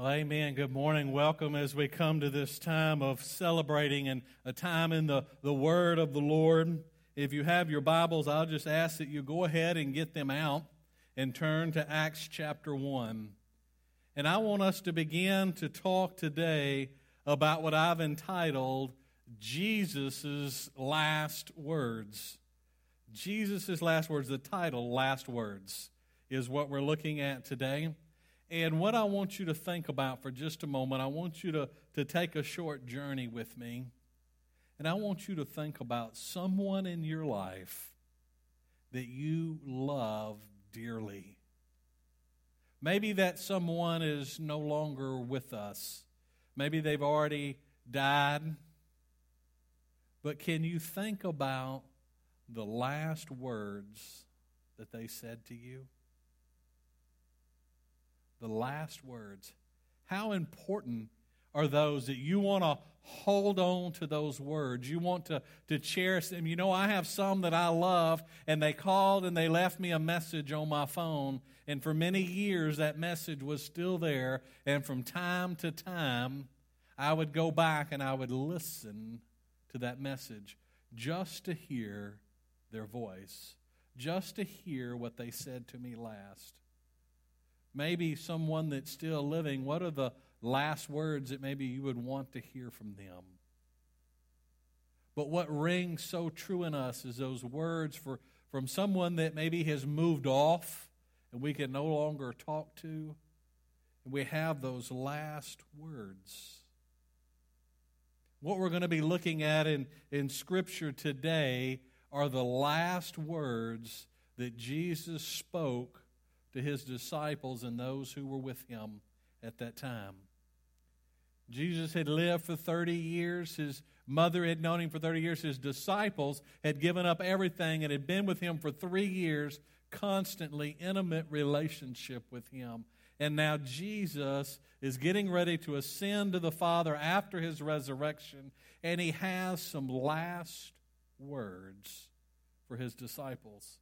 Well, amen. Good morning. Welcome as we come to this time of celebrating and a time in the, the Word of the Lord. If you have your Bibles, I'll just ask that you go ahead and get them out and turn to Acts chapter 1. And I want us to begin to talk today about what I've entitled Jesus' Last Words. Jesus' Last Words, the title, Last Words, is what we're looking at today. And what I want you to think about for just a moment, I want you to, to take a short journey with me. And I want you to think about someone in your life that you love dearly. Maybe that someone is no longer with us. Maybe they've already died. But can you think about the last words that they said to you? The last words. How important are those that you want to hold on to those words? You want to, to cherish them. You know, I have some that I love, and they called and they left me a message on my phone. And for many years, that message was still there. And from time to time, I would go back and I would listen to that message just to hear their voice, just to hear what they said to me last maybe someone that's still living, what are the last words that maybe you would want to hear from them? But what rings so true in us is those words for, from someone that maybe has moved off and we can no longer talk to. And we have those last words. What we're going to be looking at in, in Scripture today are the last words that Jesus spoke to his disciples and those who were with him at that time. Jesus had lived for 30 years. His mother had known him for 30 years. His disciples had given up everything and had been with him for three years, constantly intimate relationship with him. And now Jesus is getting ready to ascend to the Father after his resurrection, and he has some last words for his disciples.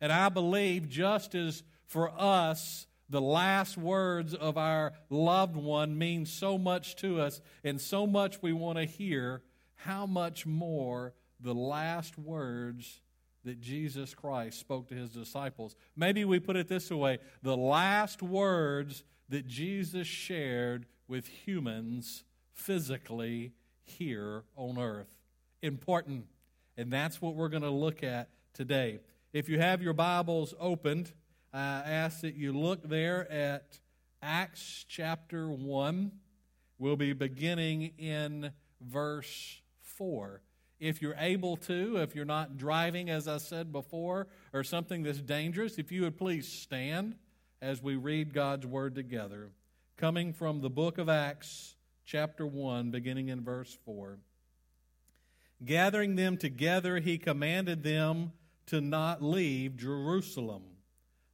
And I believe just as for us, the last words of our loved one mean so much to us and so much we want to hear, how much more the last words that Jesus Christ spoke to his disciples. Maybe we put it this way the last words that Jesus shared with humans physically here on earth. Important. And that's what we're going to look at today. If you have your Bibles opened, I ask that you look there at Acts chapter 1. We'll be beginning in verse 4. If you're able to, if you're not driving, as I said before, or something that's dangerous, if you would please stand as we read God's word together. Coming from the book of Acts, chapter 1, beginning in verse 4. Gathering them together, he commanded them to not leave Jerusalem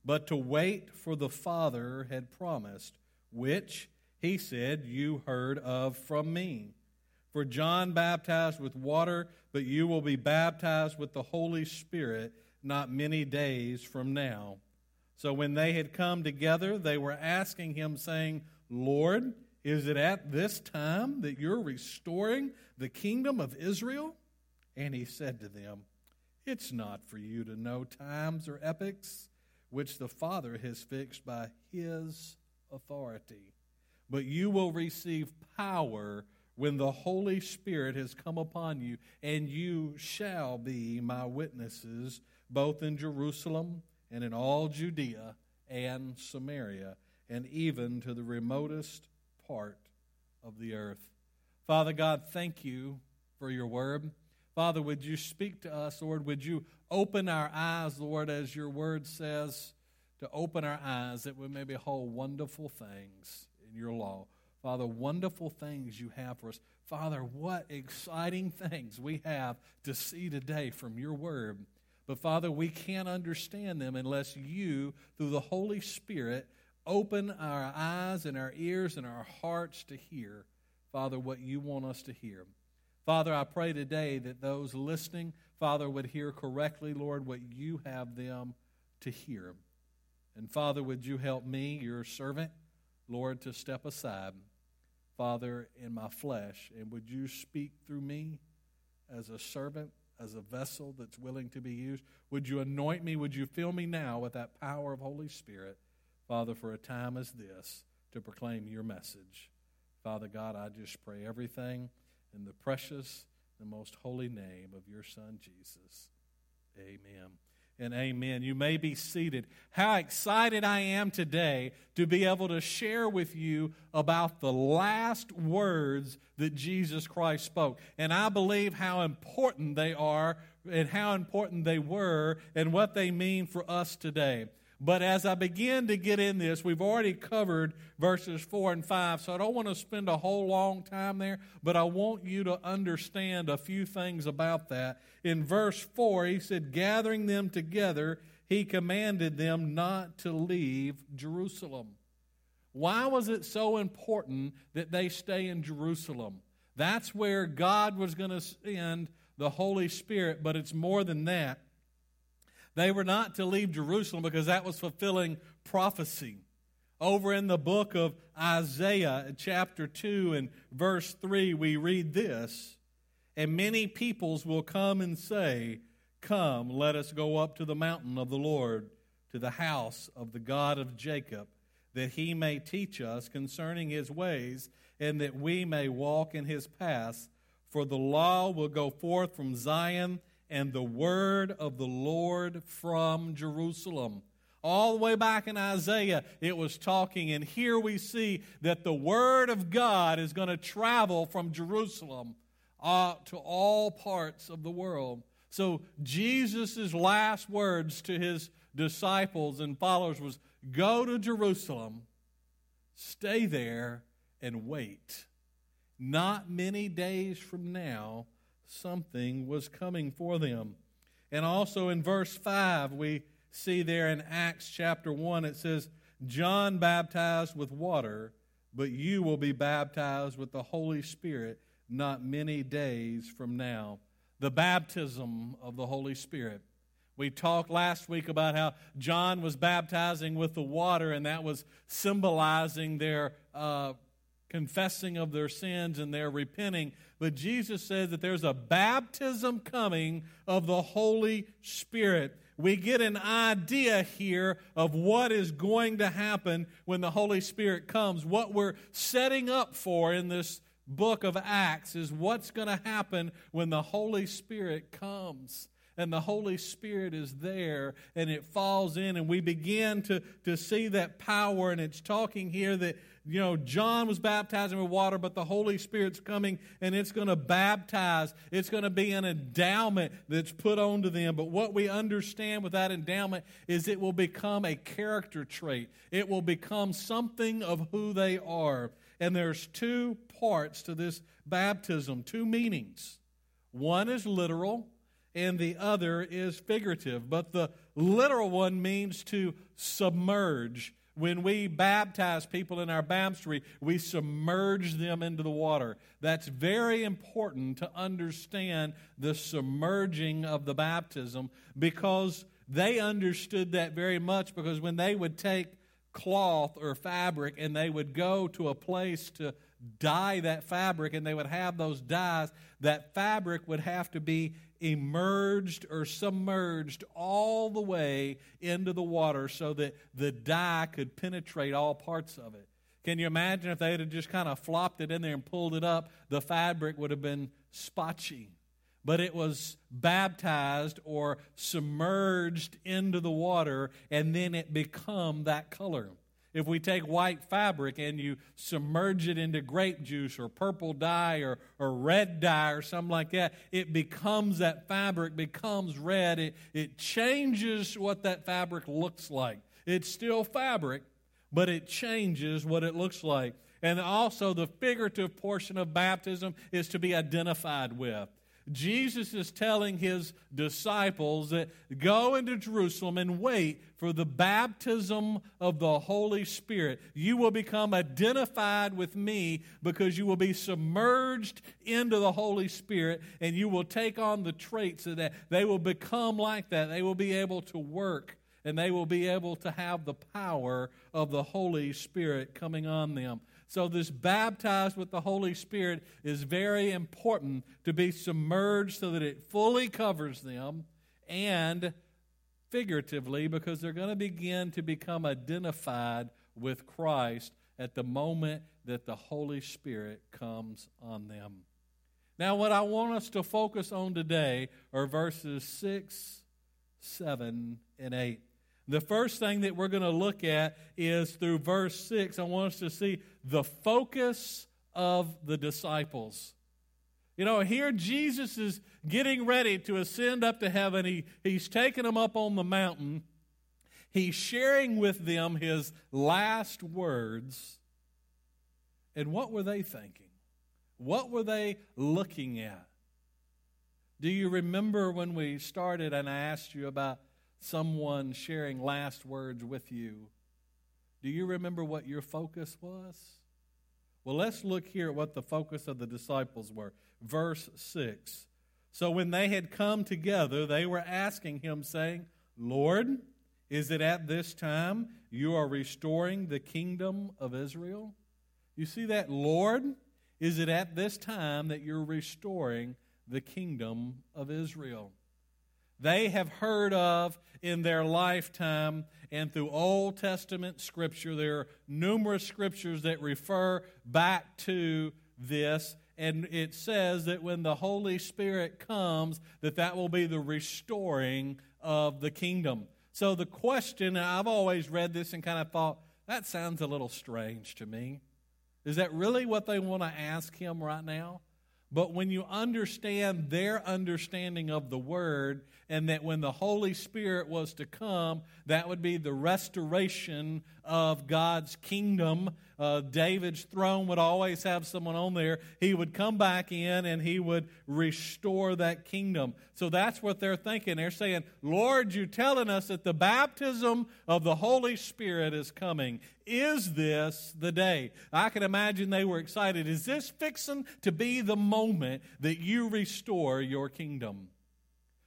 but to wait for the Father had promised, which he said, You heard of from me. For John baptized with water, but you will be baptized with the Holy Spirit not many days from now. So when they had come together, they were asking him, saying, Lord, is it at this time that you're restoring the kingdom of Israel? And he said to them, It's not for you to know times or epochs which the Father has fixed by his authority. But you will receive power when the Holy Spirit has come upon you, and you shall be my witnesses both in Jerusalem and in all Judea and Samaria, and even to the remotest part of the earth. Father God, thank you for your word. Father, would you speak to us, Lord? Would you open our eyes, Lord, as your word says, to open our eyes that we may behold wonderful things in your law. Father, wonderful things you have for us. Father, what exciting things we have to see today from your word. But Father, we can't understand them unless you, through the Holy Spirit, open our eyes and our ears and our hearts to hear, Father, what you want us to hear. Father, I pray today that those listening, Father, would hear correctly, Lord, what you have them to hear. And Father, would you help me, your servant, Lord, to step aside, Father, in my flesh, and would you speak through me as a servant, as a vessel that's willing to be used? Would you anoint me? Would you fill me now with that power of Holy Spirit, Father, for a time as this to proclaim your message? Father God, I just pray everything in the precious, the most holy name of your Son, Jesus. Amen and amen. You may be seated. How excited I am today to be able to share with you about the last words that Jesus Christ spoke. And I believe how important they are and how important they were and what they mean for us today. But as I begin to get in this, we've already covered verses 4 and 5, so I don't want to spend a whole long time there, but I want you to understand a few things about that. In verse 4, he said, Gathering them together, he commanded them not to leave Jerusalem. Why was it so important that they stay in Jerusalem? That's where God was going to send the Holy Spirit, but it's more than that. They were not to leave Jerusalem because that was fulfilling prophecy. Over in the book of Isaiah, chapter 2 and verse 3, we read this And many peoples will come and say, Come, let us go up to the mountain of the Lord, to the house of the God of Jacob, that he may teach us concerning his ways, and that we may walk in his paths. For the law will go forth from Zion and the word of the Lord from Jerusalem. All the way back in Isaiah, it was talking, and here we see that the word of God is going to travel from Jerusalem uh, to all parts of the world. So Jesus' last words to his disciples and followers was go to Jerusalem, stay there, and wait. Not many days from now, something was coming for them. And also in verse 5, we see there in Acts chapter 1, it says, John baptized with water, but you will be baptized with the Holy Spirit not many days from now. The baptism of the Holy Spirit. We talked last week about how John was baptizing with the water, and that was symbolizing their uh, confessing of their sins and their repenting. But Jesus says that there's a baptism coming of the Holy Spirit. We get an idea here of what is going to happen when the Holy Spirit comes. What we're setting up for in this book of Acts is what's going to happen when the Holy Spirit comes and the Holy Spirit is there and it falls in, and we begin to, to see that power. And it's talking here that, you know, John was baptizing with water, but the Holy Spirit's coming and it's going to baptize. It's going to be an endowment that's put onto them. But what we understand with that endowment is it will become a character trait, it will become something of who they are. And there's two parts to this baptism, two meanings. One is literal, and the other is figurative. But the literal one means to submerge. When we baptize people in our baptistry, we submerge them into the water. That's very important to understand the submerging of the baptism because they understood that very much because when they would take cloth or fabric and they would go to a place to dye that fabric and they would have those dyes, that fabric would have to be emerged or submerged all the way into the water so that the dye could penetrate all parts of it. Can you imagine if they had just kind of flopped it in there and pulled it up? The fabric would have been spotchy. But it was baptized or submerged into the water, and then it become that color. If we take white fabric and you submerge it into grape juice or purple dye or, or red dye or something like that, it becomes that fabric becomes red. It, it changes what that fabric looks like. It's still fabric, but it changes what it looks like. And also, the figurative portion of baptism is to be identified with. Jesus is telling his disciples that go into Jerusalem and wait for the baptism of the Holy Spirit. You will become identified with me because you will be submerged into the Holy Spirit and you will take on the traits of that. They will become like that. They will be able to work and they will be able to have the power of the Holy Spirit coming on them. So, this baptized with the Holy Spirit is very important to be submerged so that it fully covers them and figuratively because they're going to begin to become identified with Christ at the moment that the Holy Spirit comes on them. Now, what I want us to focus on today are verses 6, 7, and 8. The first thing that we're going to look at is through verse 6. I want us to see the focus of the disciples. You know, here Jesus is getting ready to ascend up to heaven. He, he's taking them up on the mountain. He's sharing with them his last words. And what were they thinking? What were they looking at? Do you remember when we started and I asked you about someone sharing last words with you? Do you remember what your focus was? Well, let's look here at what the focus of the disciples were. Verse 6. So when they had come together, they were asking him, saying, Lord, is it at this time you are restoring the kingdom of Israel? You see that, Lord? Is it at this time that you're restoring the kingdom of Israel? They have heard of in their lifetime and through Old Testament scripture. There are numerous scriptures that refer back to this and it says that when the holy spirit comes that that will be the restoring of the kingdom so the question i've always read this and kind of thought that sounds a little strange to me is that really what they want to ask him right now? But when you understand their understanding of the word, and that when the Holy Spirit was to come, that would be the restoration of God's kingdom. Uh, David's throne would always have someone on there. He would come back in and he would restore that kingdom. So that's what they're thinking. They're saying, Lord, you're telling us that the baptism of the Holy Spirit is coming. Is this the day? I can imagine they were excited. Is this fixing to be the moment that you restore your kingdom?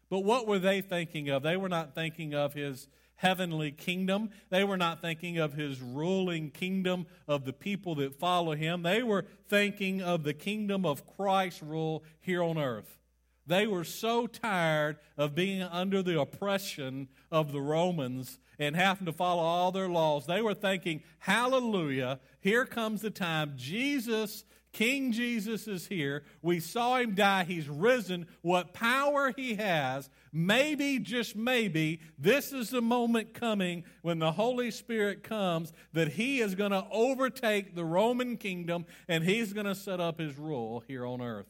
But what were they thinking of? They were not thinking of his heavenly kingdom. They were not thinking of his ruling kingdom of the people that follow him. They were thinking of the kingdom of Christ's rule here on earth. They were so tired of being under the oppression of the Romans and having to follow all their laws. They were thinking, Hallelujah, here comes the time. Jesus King Jesus is here. We saw him die. He's risen. What power he has. Maybe, just maybe, this is the moment coming when the Holy Spirit comes that he is going to overtake the Roman kingdom and he's going to set up his rule here on earth.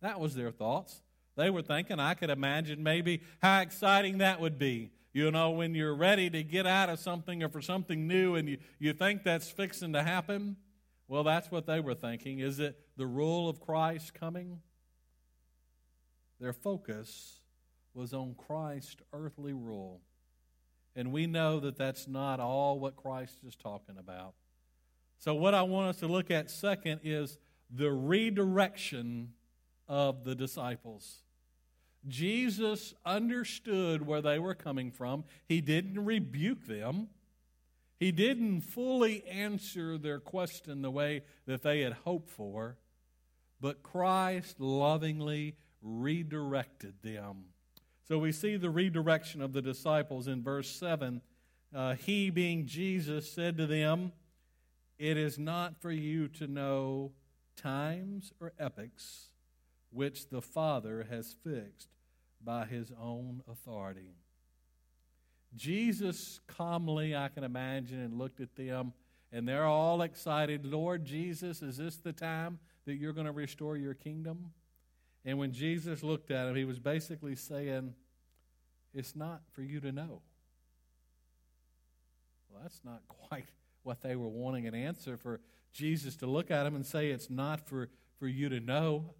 That was their thoughts. They were thinking, I could imagine maybe how exciting that would be. You know, when you're ready to get out of something or for something new and you, you think that's fixing to happen well, that's what they were thinking. Is it the rule of Christ coming? Their focus was on Christ's earthly rule. And we know that that's not all what Christ is talking about. So, what I want us to look at second is the redirection of the disciples. Jesus understood where they were coming from, He didn't rebuke them. He didn't fully answer their question the way that they had hoped for, but Christ lovingly redirected them. So we see the redirection of the disciples in verse 7. Uh, he, being Jesus, said to them, It is not for you to know times or epochs which the Father has fixed by his own authority. Jesus calmly, I can imagine, and looked at them, and they're all excited. Lord Jesus, is this the time that you're going to restore your kingdom? And when Jesus looked at him, he was basically saying, It's not for you to know. Well, that's not quite what they were wanting an answer for Jesus to look at him and say, It's not for, for you to know.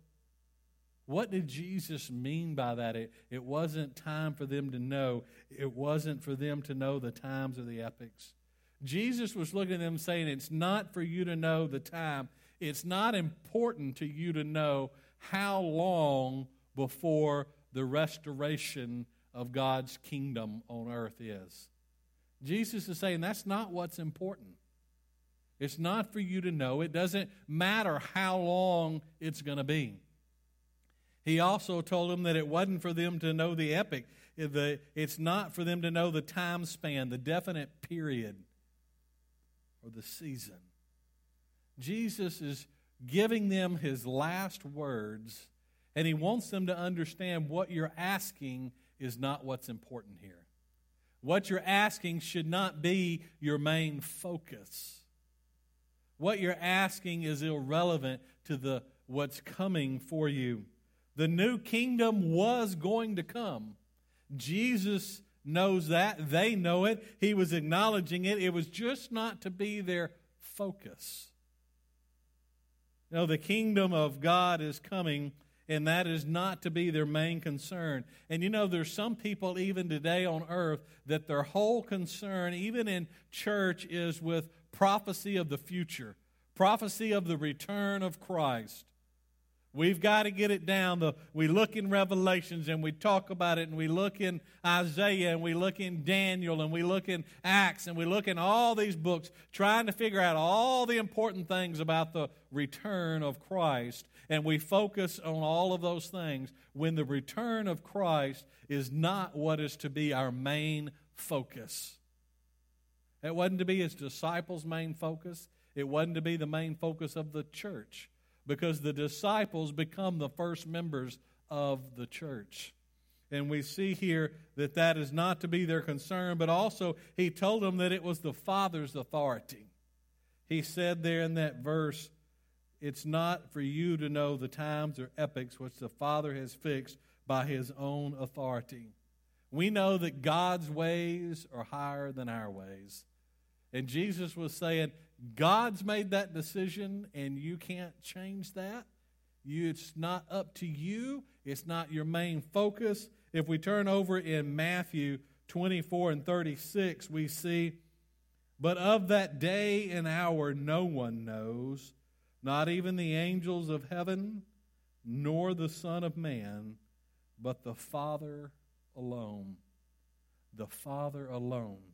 What did Jesus mean by that? It, it wasn't time for them to know. It wasn't for them to know the times or the epochs. Jesus was looking at them saying, It's not for you to know the time. It's not important to you to know how long before the restoration of God's kingdom on earth is. Jesus is saying that's not what's important. It's not for you to know. It doesn't matter how long it's going to be. He also told them that it wasn't for them to know the epic. It's not for them to know the time span, the definite period, or the season. Jesus is giving them his last words, and he wants them to understand what you're asking is not what's important here. What you're asking should not be your main focus. What you're asking is irrelevant to the what's coming for you. The new kingdom was going to come. Jesus knows that. They know it. He was acknowledging it. It was just not to be their focus. No, the kingdom of God is coming, and that is not to be their main concern. And you know, there's some people even today on earth that their whole concern, even in church, is with prophecy of the future, prophecy of the return of Christ. We've got to get it down. The, we look in Revelations and we talk about it, and we look in Isaiah and we look in Daniel and we look in Acts and we look in all these books trying to figure out all the important things about the return of Christ. And we focus on all of those things when the return of Christ is not what is to be our main focus. It wasn't to be his disciples' main focus, it wasn't to be the main focus of the church because the disciples become the first members of the church. And we see here that that is not to be their concern, but also he told them that it was the Father's authority. He said there in that verse, It's not for you to know the times or epochs which the Father has fixed by his own authority. We know that God's ways are higher than our ways. And Jesus was saying, God's made that decision and you can't change that. You, it's not up to you, it's not your main focus. If we turn over in Matthew 24 and 36, we see, But of that day and hour no one knows, not even the angels of heaven, nor the Son of Man, but the Father alone. The Father alone.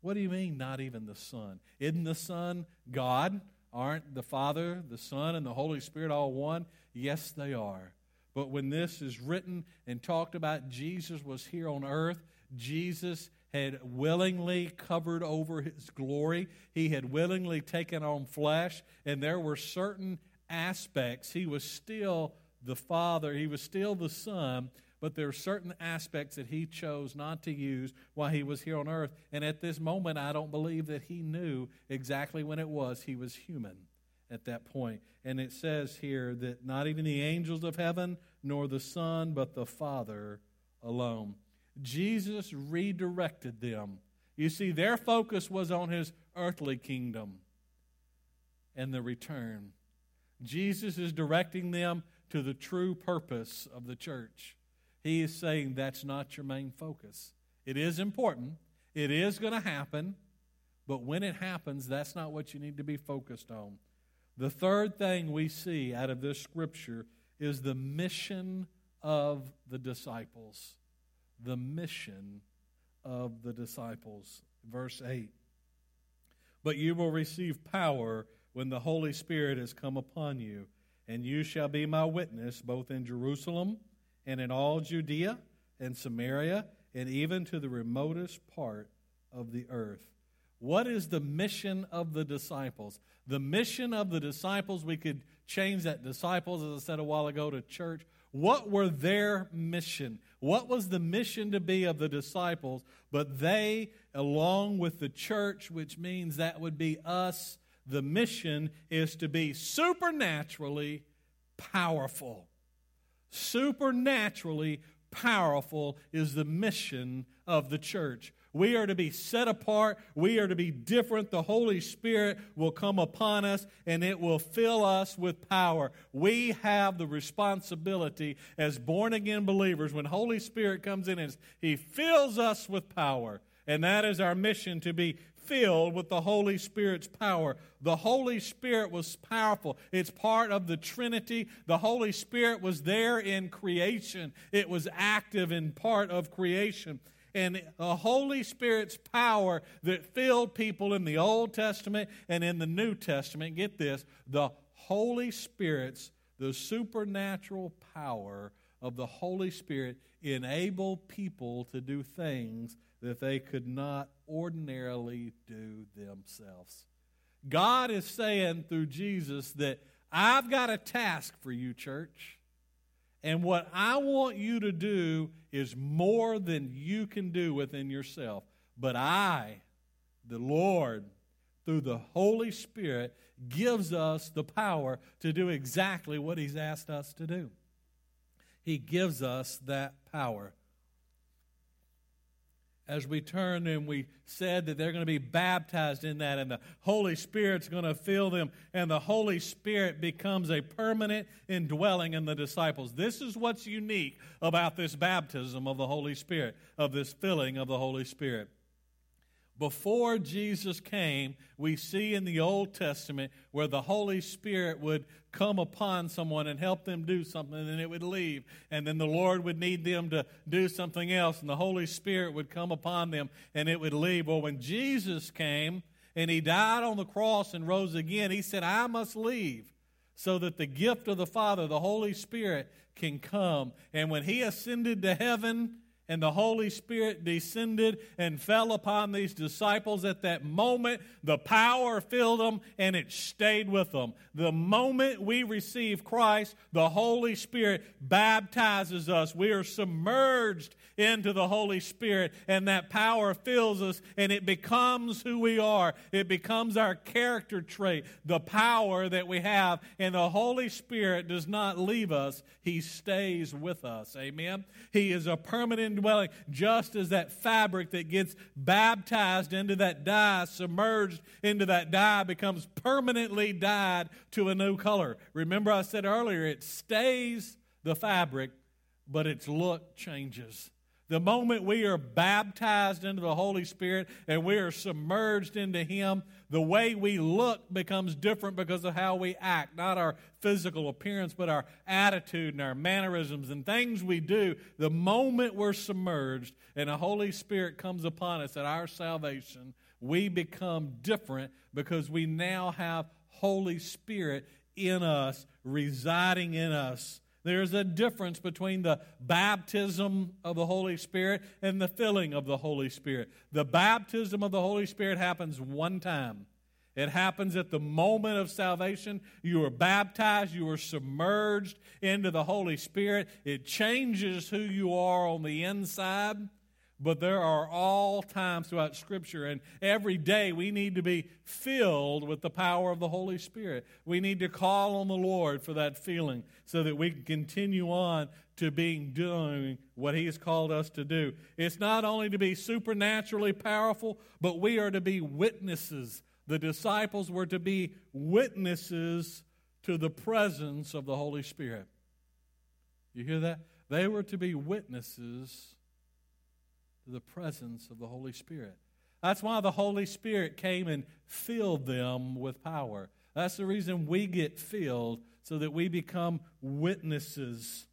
What do you mean, not even the Son? Isn't the Son God? Aren't the Father, the Son, and the Holy Spirit all one? Yes, they are. But when this is written and talked about, Jesus was here on earth. Jesus had willingly covered over his glory. He had willingly taken on flesh, and there were certain aspects. He was still the Father, he was still the Son, but there are certain aspects that he chose not to use while he was here on earth. And at this moment, I don't believe that he knew exactly when it was he was human at that point. And it says here that not even the angels of heaven, nor the Son, but the Father alone. Jesus redirected them. You see, their focus was on his earthly kingdom and the return. Jesus is directing them to the true purpose of the church. He is saying that's not your main focus. It is important, it is going to happen, but when it happens, that's not what you need to be focused on. The third thing we see out of this scripture is the mission of the disciples. The mission of the disciples. Verse 8. But you will receive power when the Holy Spirit has come upon you, and you shall be my witness both in Jerusalem and in all Judea and Samaria and even to the remotest part of the earth. What is the mission of the disciples? The mission of the disciples, we could change that disciples, as I said a while ago, to church. What were their mission? What was the mission to be of the disciples? But they, along with the church, which means that would be us, the mission is to be supernaturally powerful supernaturally powerful is the mission of the church. We are to be set apart. We are to be different. The Holy Spirit will come upon us and it will fill us with power. We have the responsibility as born again believers when Holy Spirit comes in and He fills us with power. And that is our mission to be filled with the Holy Spirit's power. The Holy Spirit was powerful. It's part of the Trinity. The Holy Spirit was there in creation, it was active in part of creation. And the Holy Spirit's power that filled people in the Old Testament and in the New Testament, get this, the Holy Spirit's, the supernatural power of the Holy Spirit enable people to do things that they could not ordinarily do themselves. God is saying through Jesus that I've got a task for you, church. And what I want you to do is more than you can do within yourself. But I, the Lord, through the Holy Spirit, gives us the power to do exactly what He's asked us to do. He gives us that power as we turn and we said that they're going to be baptized in that and the Holy Spirit's going to fill them and the Holy Spirit becomes a permanent indwelling in the disciples. This is what's unique about this baptism of the Holy Spirit, of this filling of the Holy Spirit. Before Jesus came, we see in the Old Testament where the Holy Spirit would come upon someone and help them do something, and then it would leave. And then the Lord would need them to do something else, and the Holy Spirit would come upon them and it would leave. Well, when Jesus came and he died on the cross and rose again, he said, I must leave so that the gift of the Father, the Holy Spirit, can come. And when he ascended to heaven, and the Holy Spirit descended and fell upon these disciples at that moment. The power filled them and it stayed with them. The moment we receive Christ, the Holy Spirit baptizes us. We are submerged into the Holy Spirit, and that power fills us, and it becomes who we are. It becomes our character trait, the power that we have. And the Holy Spirit does not leave us, He stays with us. Amen. He is a permanent dwelling, just as that fabric that gets baptized into that dye, submerged into that dye, becomes permanently dyed to a new color. Remember, I said earlier, it stays the fabric, but its look changes. The moment we are baptized into the Holy Spirit and we are submerged into Him, the way we look becomes different because of how we act. Not our physical appearance, but our attitude and our mannerisms and things we do. The moment we're submerged and the Holy Spirit comes upon us at our salvation, we become different because we now have Holy Spirit in us, residing in us there's a difference between the baptism of the Holy Spirit and the filling of the Holy Spirit. The baptism of the Holy Spirit happens one time. It happens at the moment of salvation. You are baptized, you are submerged into the Holy Spirit. It changes who you are on the inside. But there are all times throughout Scripture, and every day we need to be filled with the power of the Holy Spirit. We need to call on the Lord for that feeling so that we can continue on to being doing what He has called us to do. It's not only to be supernaturally powerful, but we are to be witnesses. The disciples were to be witnesses to the presence of the Holy Spirit. You hear that? They were to be witnesses to the presence of the Holy Spirit. That's why the Holy Spirit came and filled them with power. That's the reason we get filled, so that we become witnesses.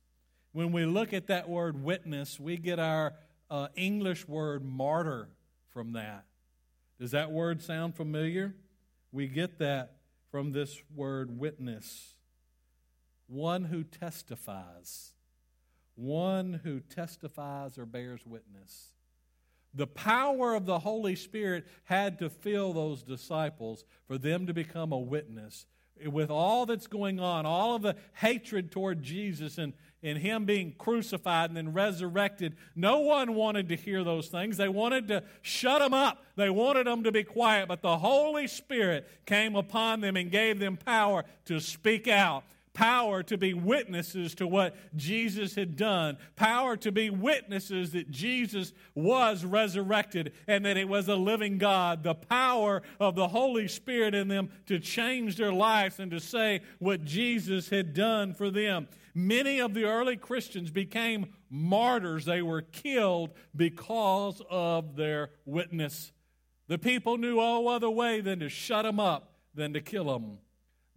When we look at that word witness, we get our uh, English word martyr from that. Does that word sound familiar? We get that from this word witness. One who testifies. One who testifies or bears witness. The power of the Holy Spirit had to fill those disciples for them to become a witness. With all that's going on, all of the hatred toward Jesus and, and Him being crucified and then resurrected, no one wanted to hear those things. They wanted to shut them up. They wanted them to be quiet. But the Holy Spirit came upon them and gave them power to speak out power to be witnesses to what Jesus had done, power to be witnesses that Jesus was resurrected and that it was a living God, the power of the Holy Spirit in them to change their lives and to say what Jesus had done for them. Many of the early Christians became martyrs. They were killed because of their witness. The people knew no other way than to shut them up, than to kill them.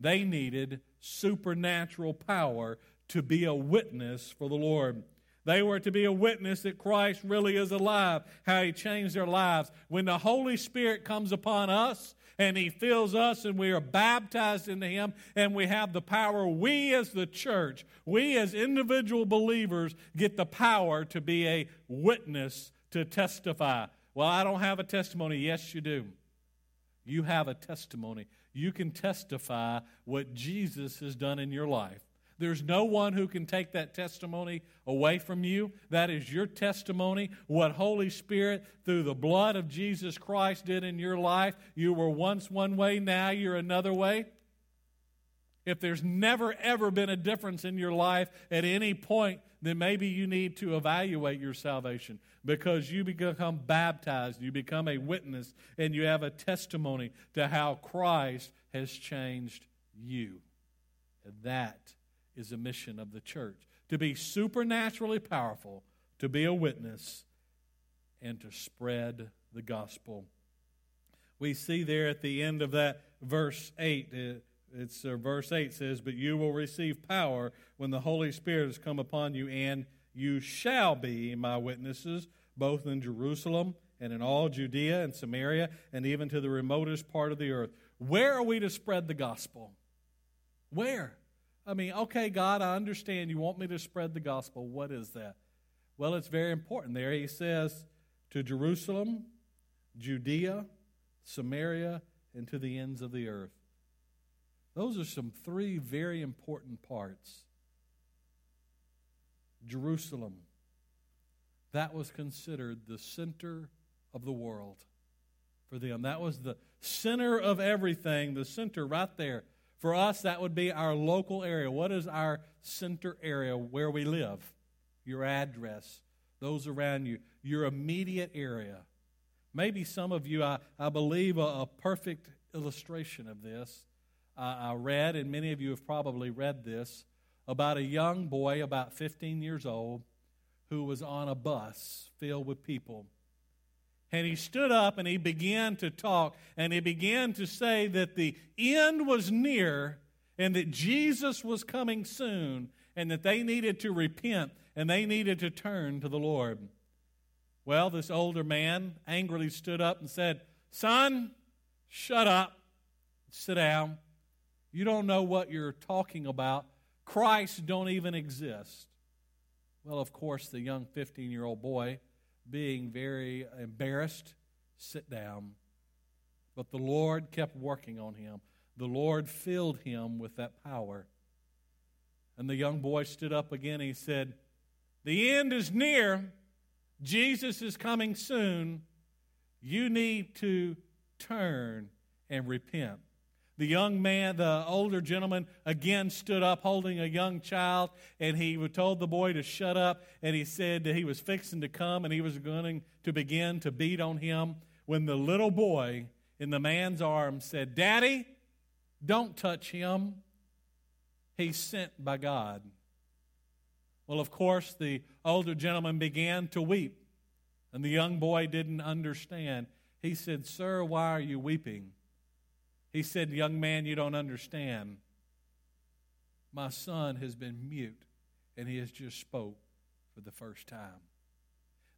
They needed supernatural power to be a witness for the Lord. They were to be a witness that Christ really is alive, how he changed their lives. When the Holy Spirit comes upon us and he fills us and we are baptized into him and we have the power, we as the church, we as individual believers get the power to be a witness to testify. Well, I don't have a testimony. Yes, you do. You have a testimony. You can testify what Jesus has done in your life. There's no one who can take that testimony away from you. That is your testimony. What Holy Spirit, through the blood of Jesus Christ, did in your life. You were once one way, now you're another way. If there's never, ever been a difference in your life at any point, then maybe you need to evaluate your salvation because you become baptized, you become a witness, and you have a testimony to how Christ has changed you. And that is a mission of the church to be supernaturally powerful, to be a witness, and to spread the gospel. We see there at the end of that verse 8, uh, it's uh, verse 8 says, But you will receive power when the Holy Spirit has come upon you, and you shall be my witnesses, both in Jerusalem and in all Judea and Samaria, and even to the remotest part of the earth. Where are we to spread the gospel? Where? I mean, okay, God, I understand you want me to spread the gospel. What is that? Well, it's very important there. He says to Jerusalem, Judea, Samaria, and to the ends of the earth. Those are some three very important parts. Jerusalem, that was considered the center of the world for them. That was the center of everything, the center right there. For us, that would be our local area. What is our center area where we live? Your address, those around you, your immediate area. Maybe some of you, I, I believe, a, a perfect illustration of this. I read, and many of you have probably read this, about a young boy about 15 years old who was on a bus filled with people. And he stood up and he began to talk and he began to say that the end was near and that Jesus was coming soon and that they needed to repent and they needed to turn to the Lord. Well, this older man angrily stood up and said, Son, shut up, sit down. You don't know what you're talking about. Christ don't even exist. Well, of course, the young 15 year old boy being very embarrassed, sit down. But the Lord kept working on him. The Lord filled him with that power. And the young boy stood up again he said, The end is near. Jesus is coming soon. You need to turn and repent. The young man, the older gentleman, again stood up holding a young child, and he told the boy to shut up, and he said that he was fixing to come and he was going to begin to beat on him when the little boy in the man's arms said, Daddy, don't touch him. He's sent by God. Well, of course, the older gentleman began to weep, and the young boy didn't understand. He said, Sir, why are you weeping? He said, Young man, you don't understand. My son has been mute, and he has just spoke for the first time.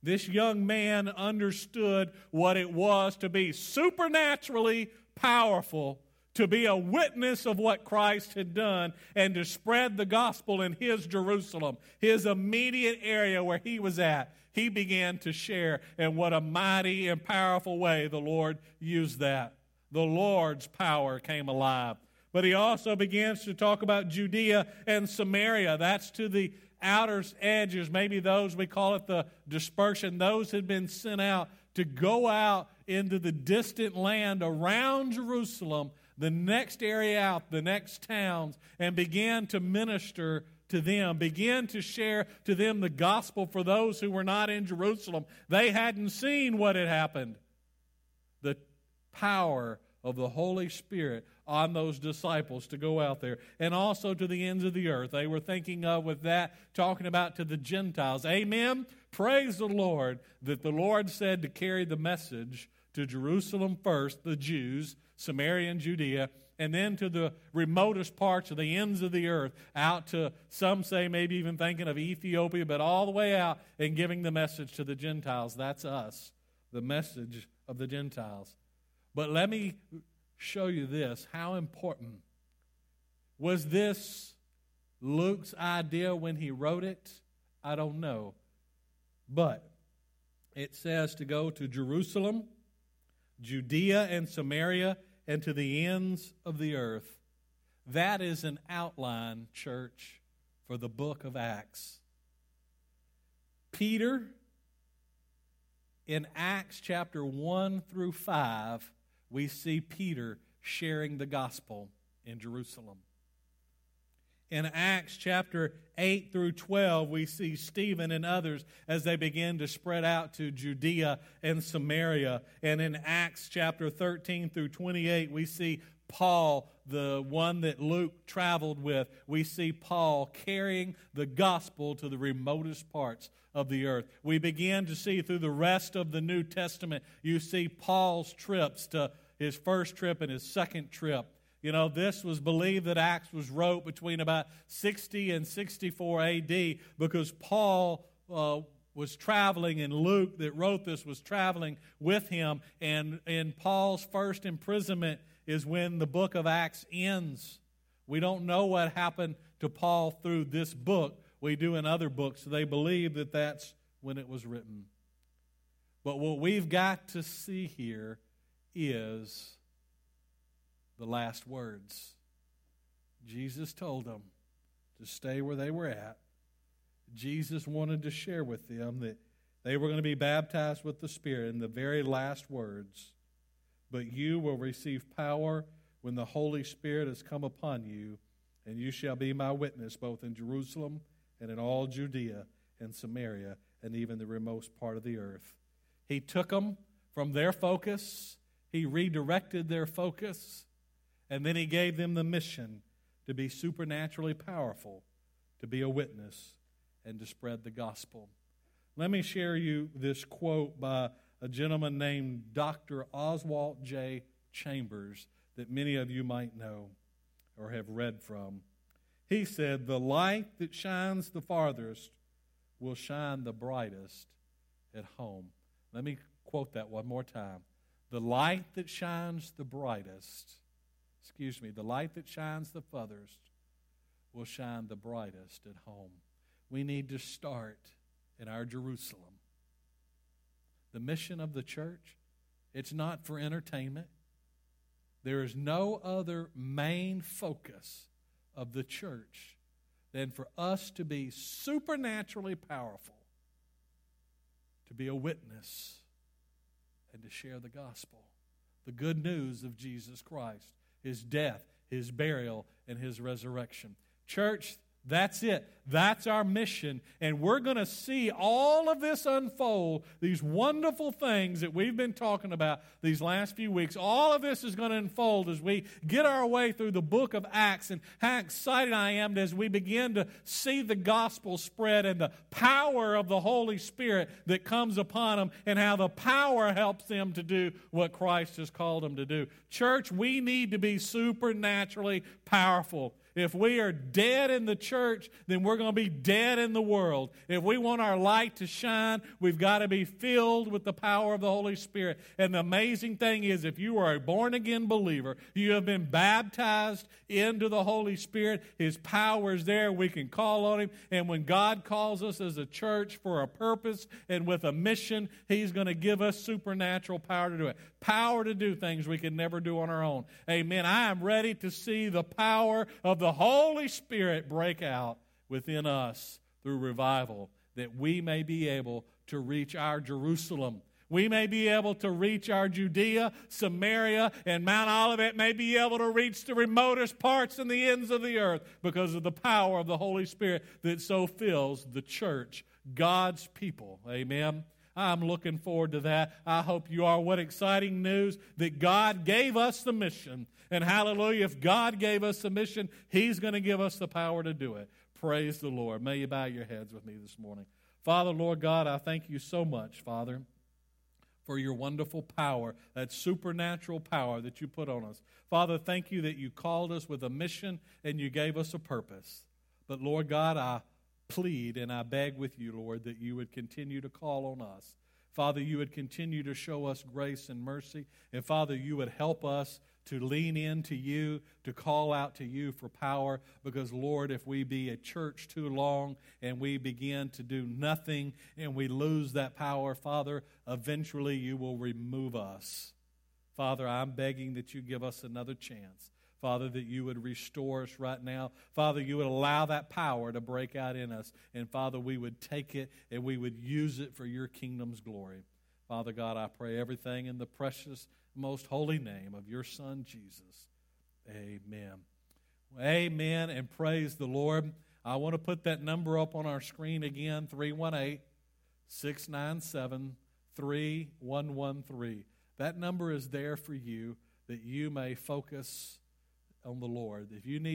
This young man understood what it was to be supernaturally powerful, to be a witness of what Christ had done, and to spread the gospel in his Jerusalem, his immediate area where he was at. He began to share, and what a mighty and powerful way the Lord used that the Lord's power came alive. But he also begins to talk about Judea and Samaria. That's to the outer edges, maybe those we call it the dispersion. Those had been sent out to go out into the distant land around Jerusalem, the next area out, the next towns, and began to minister to them, begin to share to them the gospel for those who were not in Jerusalem. They hadn't seen what had happened. Power of the Holy Spirit on those disciples to go out there and also to the ends of the earth. They were thinking of with that, talking about to the Gentiles. Amen. Praise the Lord that the Lord said to carry the message to Jerusalem first, the Jews, Samaria and Judea, and then to the remotest parts of the ends of the earth, out to some say maybe even thinking of Ethiopia, but all the way out and giving the message to the Gentiles. That's us, the message of the Gentiles. But let me show you this how important was this Luke's idea when he wrote it? I don't know. But it says to go to Jerusalem, Judea, and Samaria, and to the ends of the earth. That is an outline, church, for the book of Acts. Peter, in Acts chapter 1 through 5, we see Peter sharing the gospel in Jerusalem. In Acts chapter 8 through 12, we see Stephen and others as they begin to spread out to Judea and Samaria. And in Acts chapter 13 through 28, we see Paul, the one that Luke traveled with, we see Paul carrying the gospel to the remotest parts of the earth. We begin to see through the rest of the New Testament, you see Paul's trips to his first trip and his second trip you know, this was believed that Acts was wrote between about 60 and 64 AD because Paul uh, was traveling and Luke that wrote this was traveling with him. And in Paul's first imprisonment is when the book of Acts ends. We don't know what happened to Paul through this book. We do in other books. They believe that that's when it was written. But what we've got to see here is the last words. Jesus told them to stay where they were at. Jesus wanted to share with them that they were going to be baptized with the Spirit in the very last words. But you will receive power when the Holy Spirit has come upon you, and you shall be my witness both in Jerusalem and in all Judea and Samaria and even the remotest part of the earth. He took them from their focus, he redirected their focus, and then he gave them the mission to be supernaturally powerful, to be a witness, and to spread the gospel. Let me share you this quote by a gentleman named Dr. Oswald J. Chambers that many of you might know or have read from. He said, The light that shines the farthest will shine the brightest at home. Let me quote that one more time. The light that shines the brightest excuse me, the light that shines the furthest will shine the brightest at home. We need to start in our Jerusalem. The mission of the church, it's not for entertainment. There is no other main focus of the church than for us to be supernaturally powerful, to be a witness, and to share the gospel, the good news of Jesus Christ his death, his burial, and his resurrection. Church, that's it. That's our mission. And we're going to see all of this unfold, these wonderful things that we've been talking about these last few weeks. All of this is going to unfold as we get our way through the book of Acts. And how excited I am as we begin to see the gospel spread and the power of the Holy Spirit that comes upon them and how the power helps them to do what Christ has called them to do. Church, we need to be supernaturally powerful. If we are dead in the church, then we're going to be dead in the world. If we want our light to shine, we've got to be filled with the power of the Holy Spirit. And the amazing thing is, if you are a born again believer, you have been baptized into the Holy Spirit, His power is there. We can call on Him. And when God calls us as a church for a purpose and with a mission, He's going to give us supernatural power to do it. Power to do things we can never do on our own. Amen. I am ready to see the power of the Holy Spirit break out within us through revival, that we may be able to reach our Jerusalem. We may be able to reach our Judea, Samaria, and Mount Olivet may be able to reach the remotest parts and the ends of the earth because of the power of the Holy Spirit that so fills the church, God's people. Amen. I'm looking forward to that. I hope you are. What exciting news that God gave us the mission. And hallelujah, if God gave us the mission, He's going to give us the power to do it. Praise the Lord. May you bow your heads with me this morning. Father, Lord God, I thank you so much, Father, for your wonderful power, that supernatural power that you put on us. Father, thank you that you called us with a mission and you gave us a purpose. But Lord God, I plead and I beg with you, Lord, that you would continue to call on us. Father, you would continue to show us grace and mercy. And Father, you would help us to lean into you, to call out to you for power. Because, Lord, if we be a church too long and we begin to do nothing and we lose that power, Father, eventually you will remove us. Father, I'm begging that you give us another chance. Father, that you would restore us right now. Father, you would allow that power to break out in us. And Father, we would take it and we would use it for your kingdom's glory. Father God, I pray everything in the precious, most holy name of your Son, Jesus. Amen. Amen and praise the Lord. I want to put that number up on our screen again 318 697 3113. That number is there for you that you may focus on the Lord. If you need